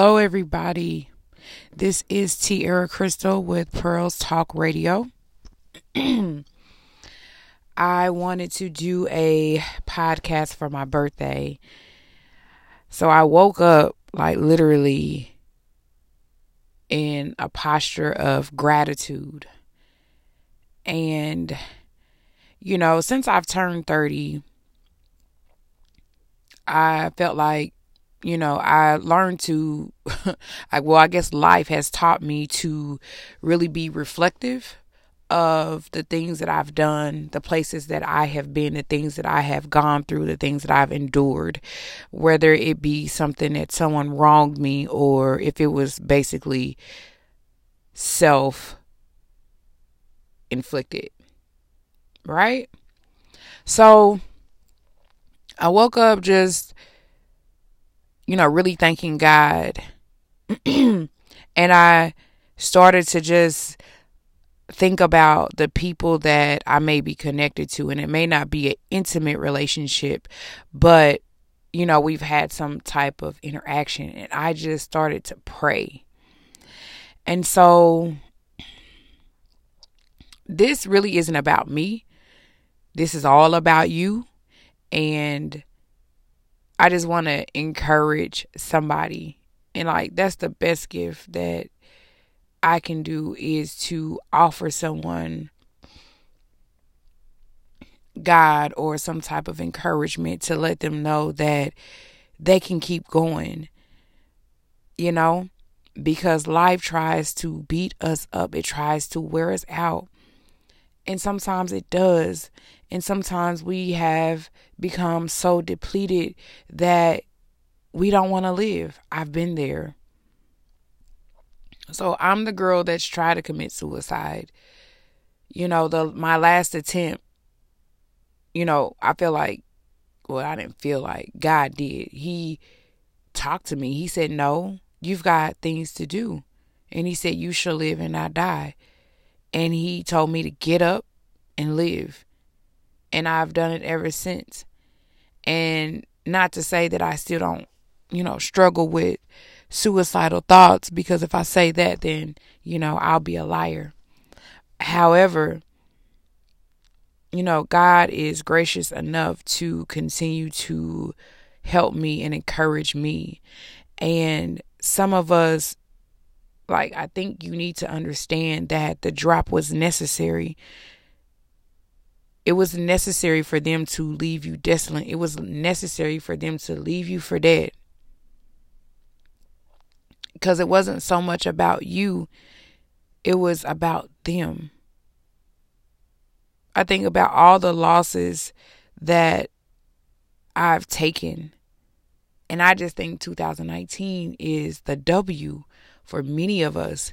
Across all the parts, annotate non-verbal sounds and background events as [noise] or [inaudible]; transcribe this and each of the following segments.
Hello, everybody. This is Tierra Crystal with Pearls Talk Radio. [clears throat] I wanted to do a podcast for my birthday. So I woke up like literally in a posture of gratitude. And, you know, since I've turned 30, I felt like you know, I learned to, [laughs] I, well, I guess life has taught me to really be reflective of the things that I've done, the places that I have been, the things that I have gone through, the things that I've endured, whether it be something that someone wronged me or if it was basically self inflicted. Right? So I woke up just you know, really thanking God. [clears throat] and I started to just think about the people that I may be connected to. And it may not be an intimate relationship, but, you know, we've had some type of interaction. And I just started to pray. And so this really isn't about me. This is all about you. And I just want to encourage somebody. And like that's the best gift that I can do is to offer someone God or some type of encouragement to let them know that they can keep going. You know, because life tries to beat us up, it tries to wear us out. And sometimes it does. And sometimes we have become so depleted that we don't want to live. I've been there. So I'm the girl that's tried to commit suicide. You know, the my last attempt, you know, I feel like well, I didn't feel like God did. He talked to me. He said, "No, you've got things to do." And he said, "You shall live and not die." And he told me to get up and live and I've done it ever since. And not to say that I still don't, you know, struggle with suicidal thoughts because if I say that, then, you know, I'll be a liar. However, you know, God is gracious enough to continue to help me and encourage me. And some of us, like, I think you need to understand that the drop was necessary it was necessary for them to leave you desolate. It was necessary for them to leave you for dead. Because it wasn't so much about you, it was about them. I think about all the losses that I've taken. And I just think 2019 is the W for many of us.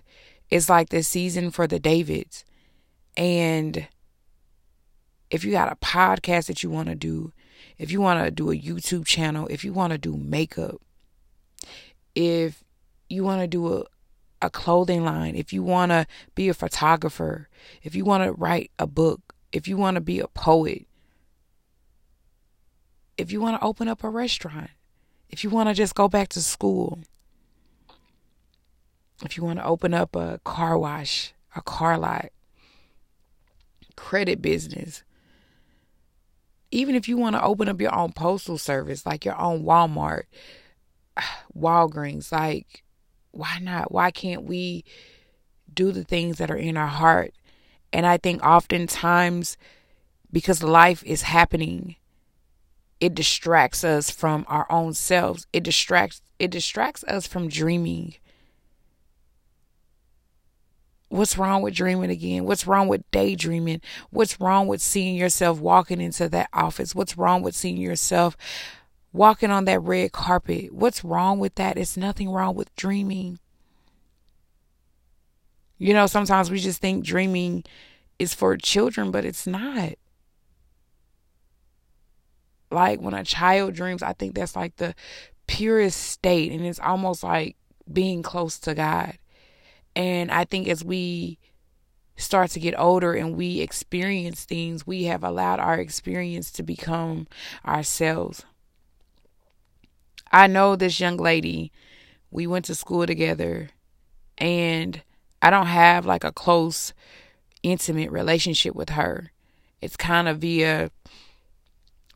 It's like the season for the Davids. And if you got a podcast that you want to do, if you want to do a YouTube channel, if you want to do makeup, if you want to do a, a clothing line, if you want to be a photographer, if you want to write a book, if you want to be a poet, if you want to open up a restaurant, if you want to just go back to school, if you want to open up a car wash, a car lot, credit business, even if you want to open up your own postal service, like your own Walmart, [sighs] Walgreens, like, why not? Why can't we do the things that are in our heart? And I think oftentimes, because life is happening, it distracts us from our own selves. It distracts it distracts us from dreaming. What's wrong with dreaming again? What's wrong with daydreaming? What's wrong with seeing yourself walking into that office? What's wrong with seeing yourself walking on that red carpet? What's wrong with that? It's nothing wrong with dreaming. You know, sometimes we just think dreaming is for children, but it's not. Like when a child dreams, I think that's like the purest state, and it's almost like being close to God. And I think as we start to get older and we experience things, we have allowed our experience to become ourselves. I know this young lady We went to school together. And I don't have like a close, intimate relationship with her. It's kind of via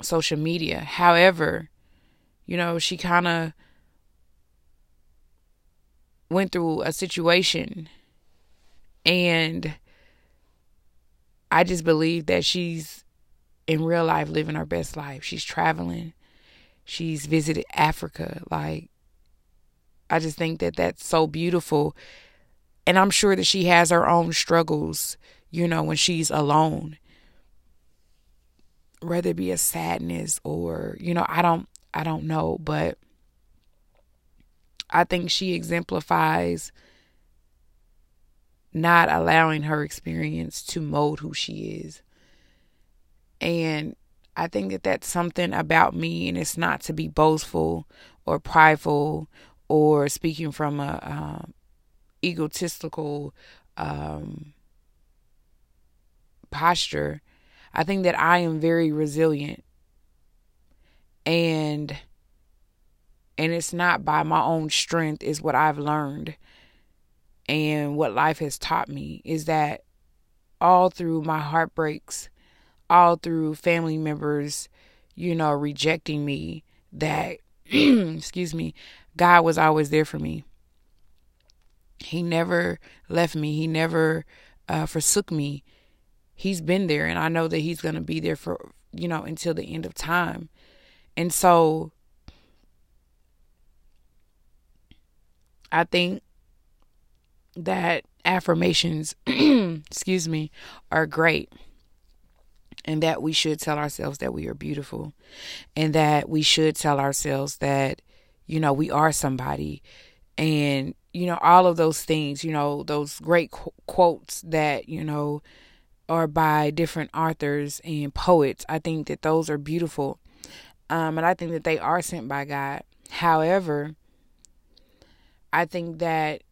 social media. However, you know, she kind of went through a situation and I just believe that she's in real life living her best life. She's traveling. She's visited Africa. Like, I just think that that's so beautiful. And I'm sure that she has her own struggles, you know, when she's alone. Whether it be a sadness or, you know, I don't I don't know, but I think she exemplifies not allowing her experience to mold who she is. And I think that that's something about me, and it's not to be boastful or prideful or speaking from a um, egotistical um, posture. I think that I am very resilient, and and it's not by my own strength. Is what I've learned and what life has taught me is that all through my heartbreaks, all through family members, you know, rejecting me, that, [clears throat] excuse me, God was always there for me. He never left me, He never uh, forsook me. He's been there, and I know that He's going to be there for, you know, until the end of time. And so I think that affirmations, [clears throat] excuse me, are great. And that we should tell ourselves that we are beautiful. And that we should tell ourselves that, you know, we are somebody. And, you know, all of those things, you know, those great qu- quotes that, you know, are by different authors and poets. I think that those are beautiful. Um, and I think that they are sent by God. However, I think that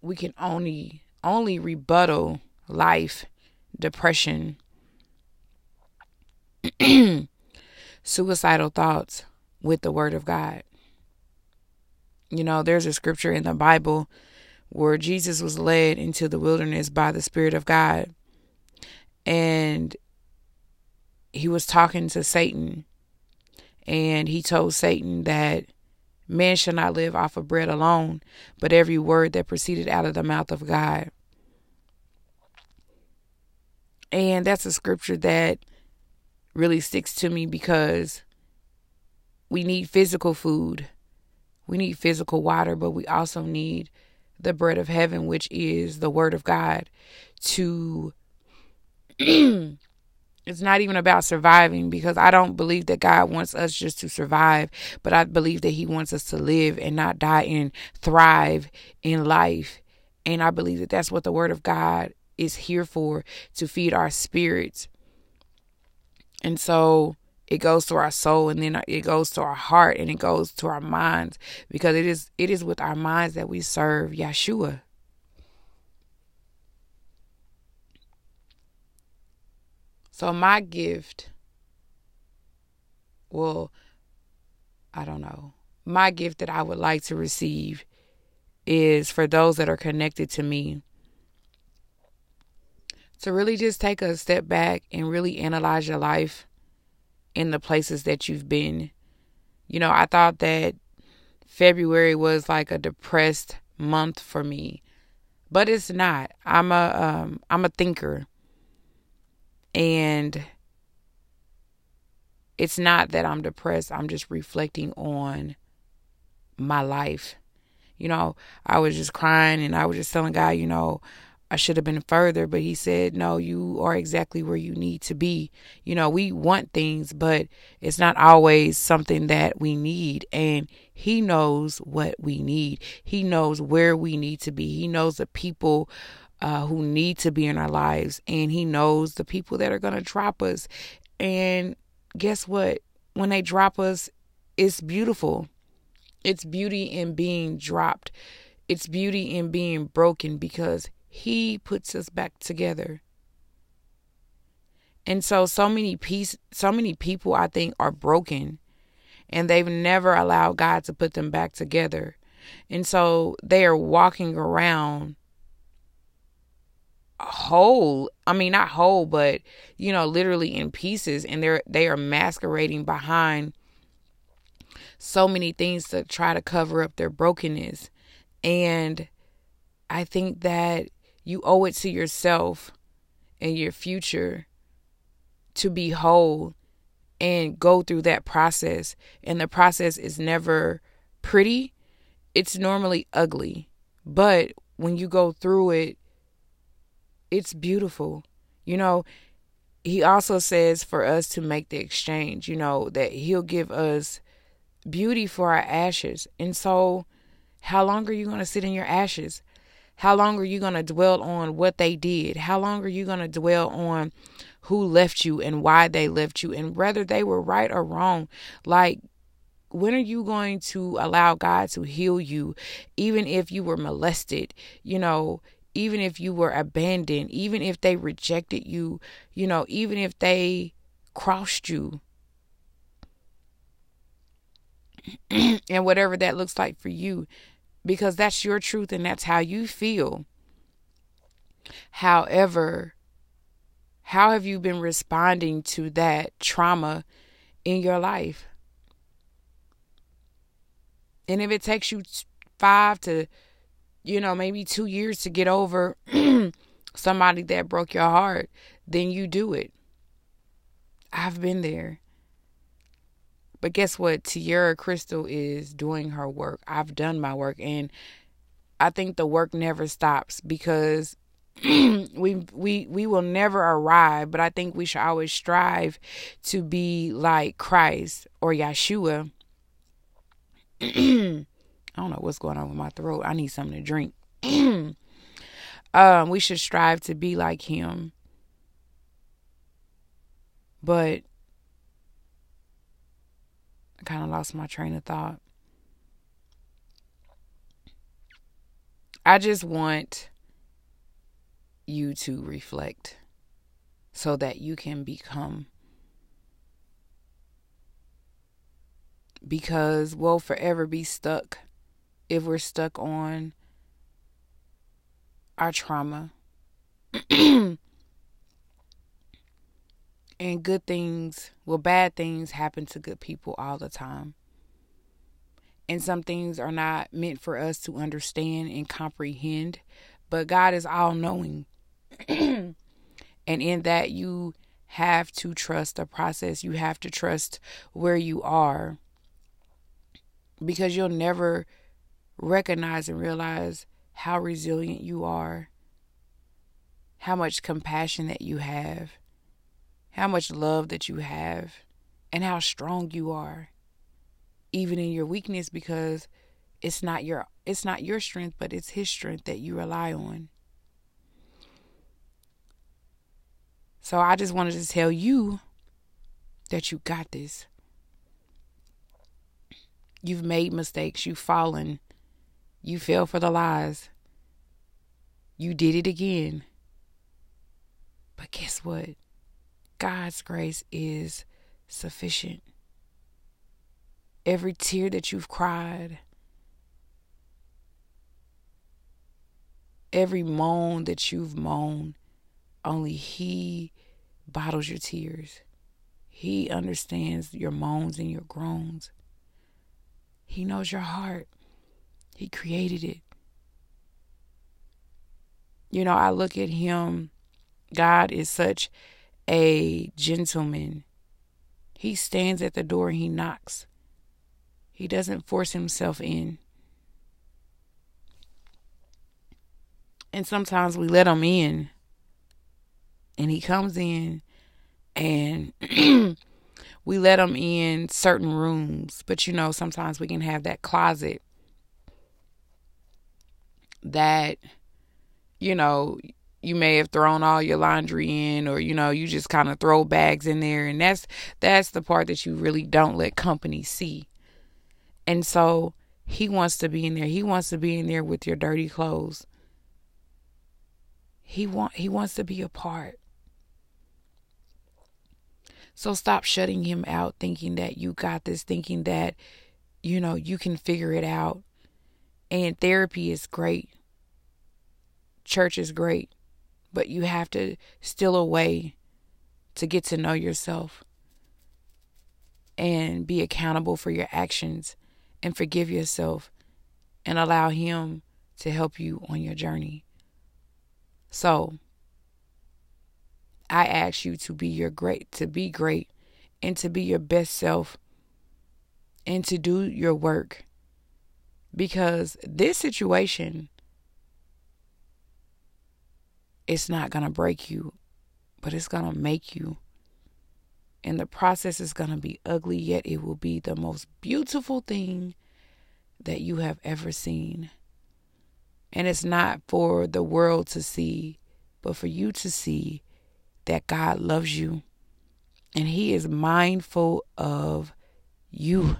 we can only only rebuttal life, depression, [clears throat] suicidal thoughts with the word of God. You know, there's a scripture in the Bible where Jesus was led into the wilderness by the Spirit of God. And he was talking to Satan. And he told Satan that Man shall not live off of bread alone, but every word that proceeded out of the mouth of God. And that's a scripture that really sticks to me because we need physical food. We need physical water, but we also need the bread of heaven, which is the word of God, to [clears throat] It's not even about surviving because I don't believe that God wants us just to survive, but I believe that He wants us to live and not die and thrive in life. And I believe that that's what the Word of God is here for to feed our spirits. And so it goes to our soul and then it goes to our heart and it goes to our minds because it is it is with our minds that we serve Yeshua. So my gift, well, I don't know. My gift that I would like to receive is for those that are connected to me to really just take a step back and really analyze your life in the places that you've been. You know, I thought that February was like a depressed month for me, but it's not. I'm a um, I'm a thinker. And it's not that I'm depressed, I'm just reflecting on my life. You know, I was just crying and I was just telling God, you know, I should have been further, but he said, No, you are exactly where you need to be. You know, we want things, but it's not always something that we need. And he knows what we need, he knows where we need to be, he knows the people uh, who need to be in our lives, and He knows the people that are going to drop us. And guess what? When they drop us, it's beautiful. It's beauty in being dropped. It's beauty in being broken because He puts us back together. And so, so many piece, so many people I think are broken, and they've never allowed God to put them back together. And so they are walking around whole i mean not whole but you know literally in pieces and they're they are masquerading behind so many things to try to cover up their brokenness. And i think that you owe it to yourself and your future to be whole and go through that process. And the process is never pretty it's normally ugly. But when you go through it it's beautiful. You know, he also says for us to make the exchange, you know, that he'll give us beauty for our ashes. And so, how long are you going to sit in your ashes? How long are you going to dwell on what they did? How long are you going to dwell on who left you and why they left you and whether they were right or wrong? Like, when are you going to allow God to heal you, even if you were molested? You know, even if you were abandoned, even if they rejected you, you know, even if they crossed you. [clears throat] and whatever that looks like for you, because that's your truth and that's how you feel. However, how have you been responding to that trauma in your life? And if it takes you five to you know, maybe two years to get over [clears throat] somebody that broke your heart, then you do it. I've been there. But guess what? Tierra Crystal is doing her work. I've done my work and I think the work never stops because [clears throat] we we we will never arrive, but I think we should always strive to be like Christ or Yeshua. [clears throat] I don't know what's going on with my throat. I need something to drink. [clears throat] um, we should strive to be like him. But I kind of lost my train of thought. I just want you to reflect so that you can become. Because we'll forever be stuck if we're stuck on our trauma. [clears throat] and good things, well, bad things happen to good people all the time. And some things are not meant for us to understand and comprehend, but God is all knowing. [clears throat] and in that, you have to trust the process, you have to trust where you are because you'll never recognize and realize how resilient you are, how much compassion that you have, how much love that you have, and how strong you are, even in your weakness, because it's not your it's not your strength, but it's his strength that you rely on. So I just wanted to tell you that you got this. You've made mistakes, you've fallen, you fell for the lies. You did it again. But guess what? God's grace is sufficient. Every tear that you've cried, every moan that you've moaned, only He bottles your tears. He understands your moans and your groans. He knows your heart. He created it. You know, I look at him. God is such a gentleman. He stands at the door and he knocks. He doesn't force himself in. And sometimes we let him in. And he comes in and [clears throat] we let him in certain rooms. But you know, sometimes we can have that closet that you know you may have thrown all your laundry in or you know you just kind of throw bags in there and that's that's the part that you really don't let company see. And so he wants to be in there. He wants to be in there with your dirty clothes. He want he wants to be a part. So stop shutting him out thinking that you got this thinking that you know you can figure it out. And therapy is great. Church is great. But you have to steal away to get to know yourself and be accountable for your actions and forgive yourself and allow Him to help you on your journey. So, I ask you to be your great, to be great, and to be your best self, and to do your work. Because this situation, it's not going to break you, but it's going to make you. And the process is going to be ugly, yet it will be the most beautiful thing that you have ever seen. And it's not for the world to see, but for you to see that God loves you and He is mindful of you.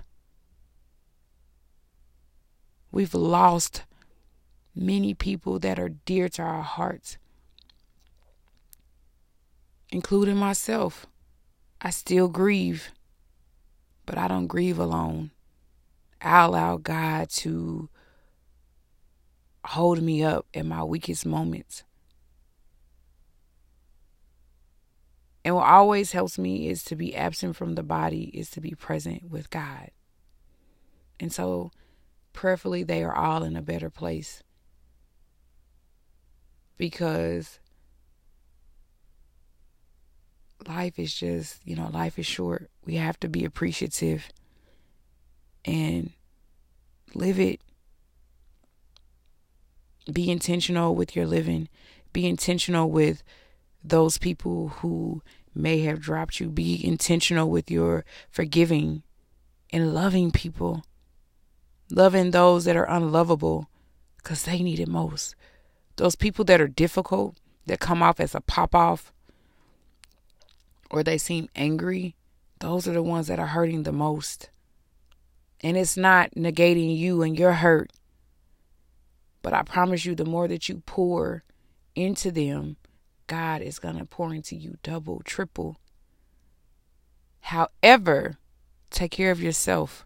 We've lost many people that are dear to our hearts, including myself. I still grieve, but I don't grieve alone. I allow God to hold me up in my weakest moments. And what always helps me is to be absent from the body, is to be present with God. And so, prayerfully, they are all in a better place. Because life is just, you know, life is short. We have to be appreciative and live it be intentional with your living. Be intentional with those people who may have dropped you. Be intentional with your forgiving and loving people. Loving those that are unlovable because they need it most. Those people that are difficult, that come off as a pop off, or they seem angry, those are the ones that are hurting the most. And it's not negating you and your hurt. But I promise you, the more that you pour into them, God is going to pour into you double, triple. However, take care of yourself.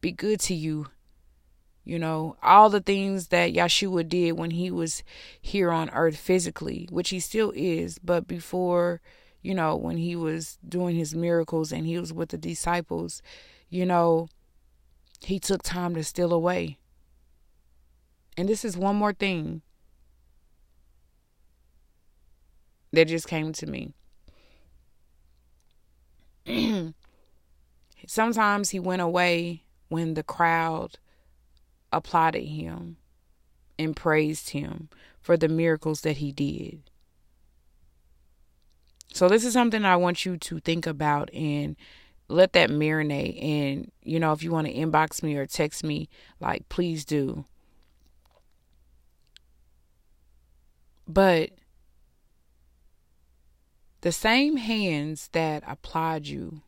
Be good to you. You know, all the things that Yeshua did when he was here on earth physically, which he still is, but before, you know, when he was doing his miracles and he was with the disciples, you know, he took time to steal away. And this is one more thing that just came to me. [clears throat] Sometimes he went away when the crowd applauded him and praised him for the miracles that he did. So, this is something I want you to think about and let that marinate. And, you know, if you want to inbox me or text me, like, please do. But the same hands that applaud you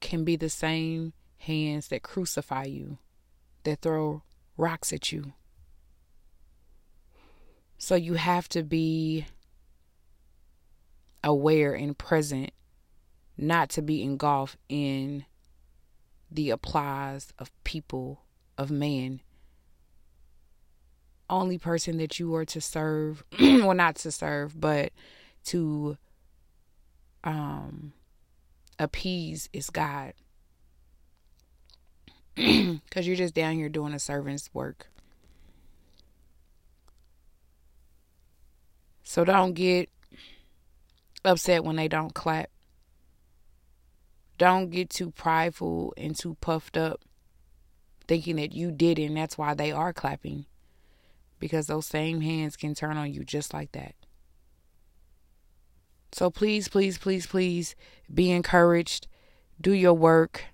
can be the same hands that crucify you, that throw rocks at you. So you have to be aware and present, not to be engulfed in the applause of people, of man only person that you are to serve, [clears throat] well, not to serve, but to um, appease is God. [clears throat] Because you're just down here doing a servant's work. So don't get upset when they don't clap. Don't get too prideful and too puffed up thinking that you did it and that's why they are clapping because those same hands can turn on you just like that. So please, please, please, please be encouraged. Do your work.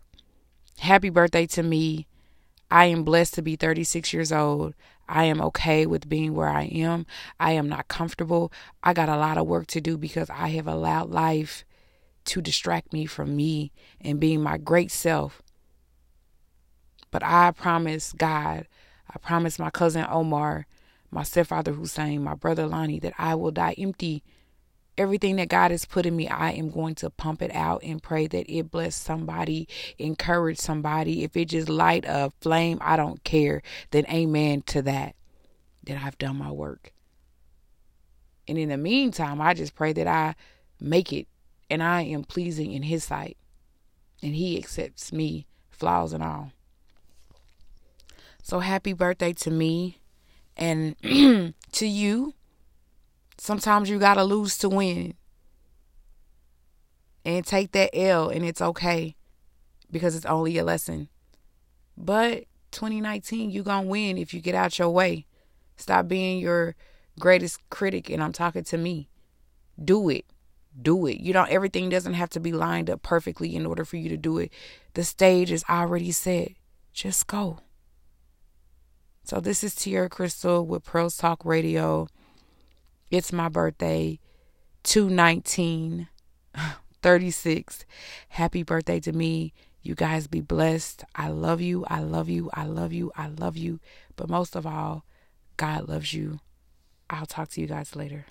Happy birthday to me. I am blessed to be 36 years old. I am okay with being where I am. I am not comfortable. I got a lot of work to do because I have allowed life to distract me from me and being my great self. But I promise God, I promise my cousin Omar my stepfather Hussein, my brother Lonnie, that I will die empty everything that God has put in me, I am going to pump it out and pray that it bless somebody, encourage somebody. If it just light a flame, I don't care. Then amen to that. That I've done my work. And in the meantime, I just pray that I make it and I am pleasing in his sight. And he accepts me, flaws and all. So happy birthday to me and [clears throat] to you. Sometimes you got to lose to win. And take that L, and it's okay because it's only a lesson. But 2019, you going to win if you get out your way. Stop being your greatest critic, and I'm talking to me. Do it. Do it. You don't, everything doesn't have to be lined up perfectly in order for you to do it. The stage is already set. Just go. So this is Tierra Crystal with Pearls Talk Radio. It's my birthday, 219, 36. Happy birthday to me. You guys be blessed. I love you. I love you. I love you. I love you. But most of all, God loves you. I'll talk to you guys later.